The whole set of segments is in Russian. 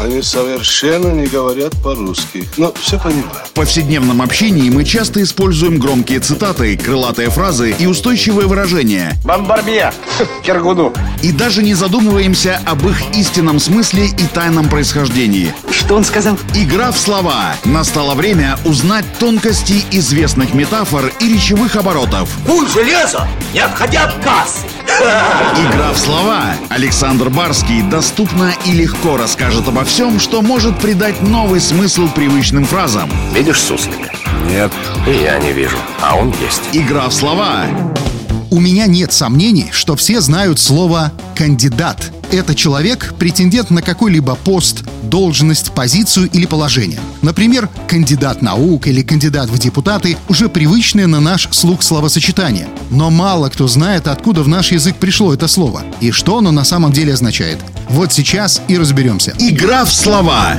Они совершенно не говорят по-русски. Но все понимаю. В повседневном общении мы часто используем громкие цитаты, крылатые фразы и устойчивые выражения. Бомбарбье! Кергуну! И даже не задумываемся об их истинном смысле и тайном происхождении. Что он сказал? Игра в слова. Настало время узнать тонкости известных метафор и речевых оборотов. Куль железо, не отходя от кассы. Игра в слова. Александр Барский доступно и легко расскажет обо всем, что может придать новый смысл привычным фразам. Видишь суслика? Нет. И я не вижу. А он есть. Игра в слова. У меня нет сомнений, что все знают слово «кандидат». Это человек, претендент на какой-либо пост, должность, позицию или положение. Например, кандидат наук или кандидат в депутаты уже привычные на наш слух словосочетание. Но мало кто знает, откуда в наш язык пришло это слово и что оно на самом деле означает. Вот сейчас и разберемся. Игра в слова.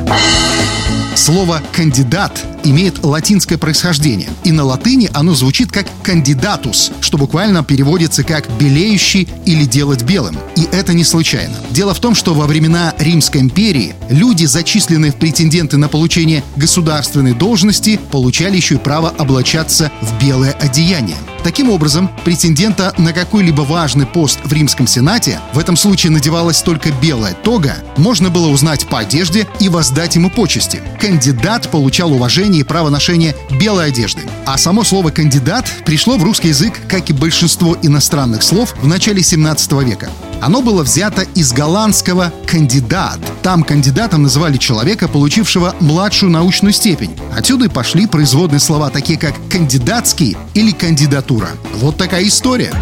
Слово «кандидат» имеет латинское происхождение, и на латыни оно звучит как «кандидатус», что буквально переводится как «белеющий» или «делать белым». И это не случайно. Дело в том, что во времена Римской империи люди, зачисленные в претенденты на получение государственной должности, получали еще и право облачаться в белое одеяние. Таким образом, претендента на какой-либо важный пост в Римском Сенате, в этом случае надевалась только белая тога, можно было узнать по одежде и воздать ему почести. Кандидат получал уважение и право ношения белой одежды. А само слово «кандидат» пришло в русский язык, как и большинство иностранных слов, в начале 17 века. Оно было взято из голландского «кандидат». Там кандидатом называли человека, получившего младшую научную степень. Отсюда и пошли производные слова, такие как «кандидатский» или «кандидатура». Вот такая история.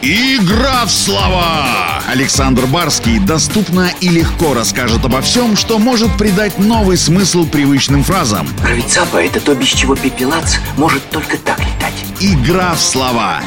Игра в слова! Александр Барский доступно и легко расскажет обо всем, что может придать новый смысл привычным фразам. Правицапа — это то, без чего пепелац может только так летать. Игра в слова.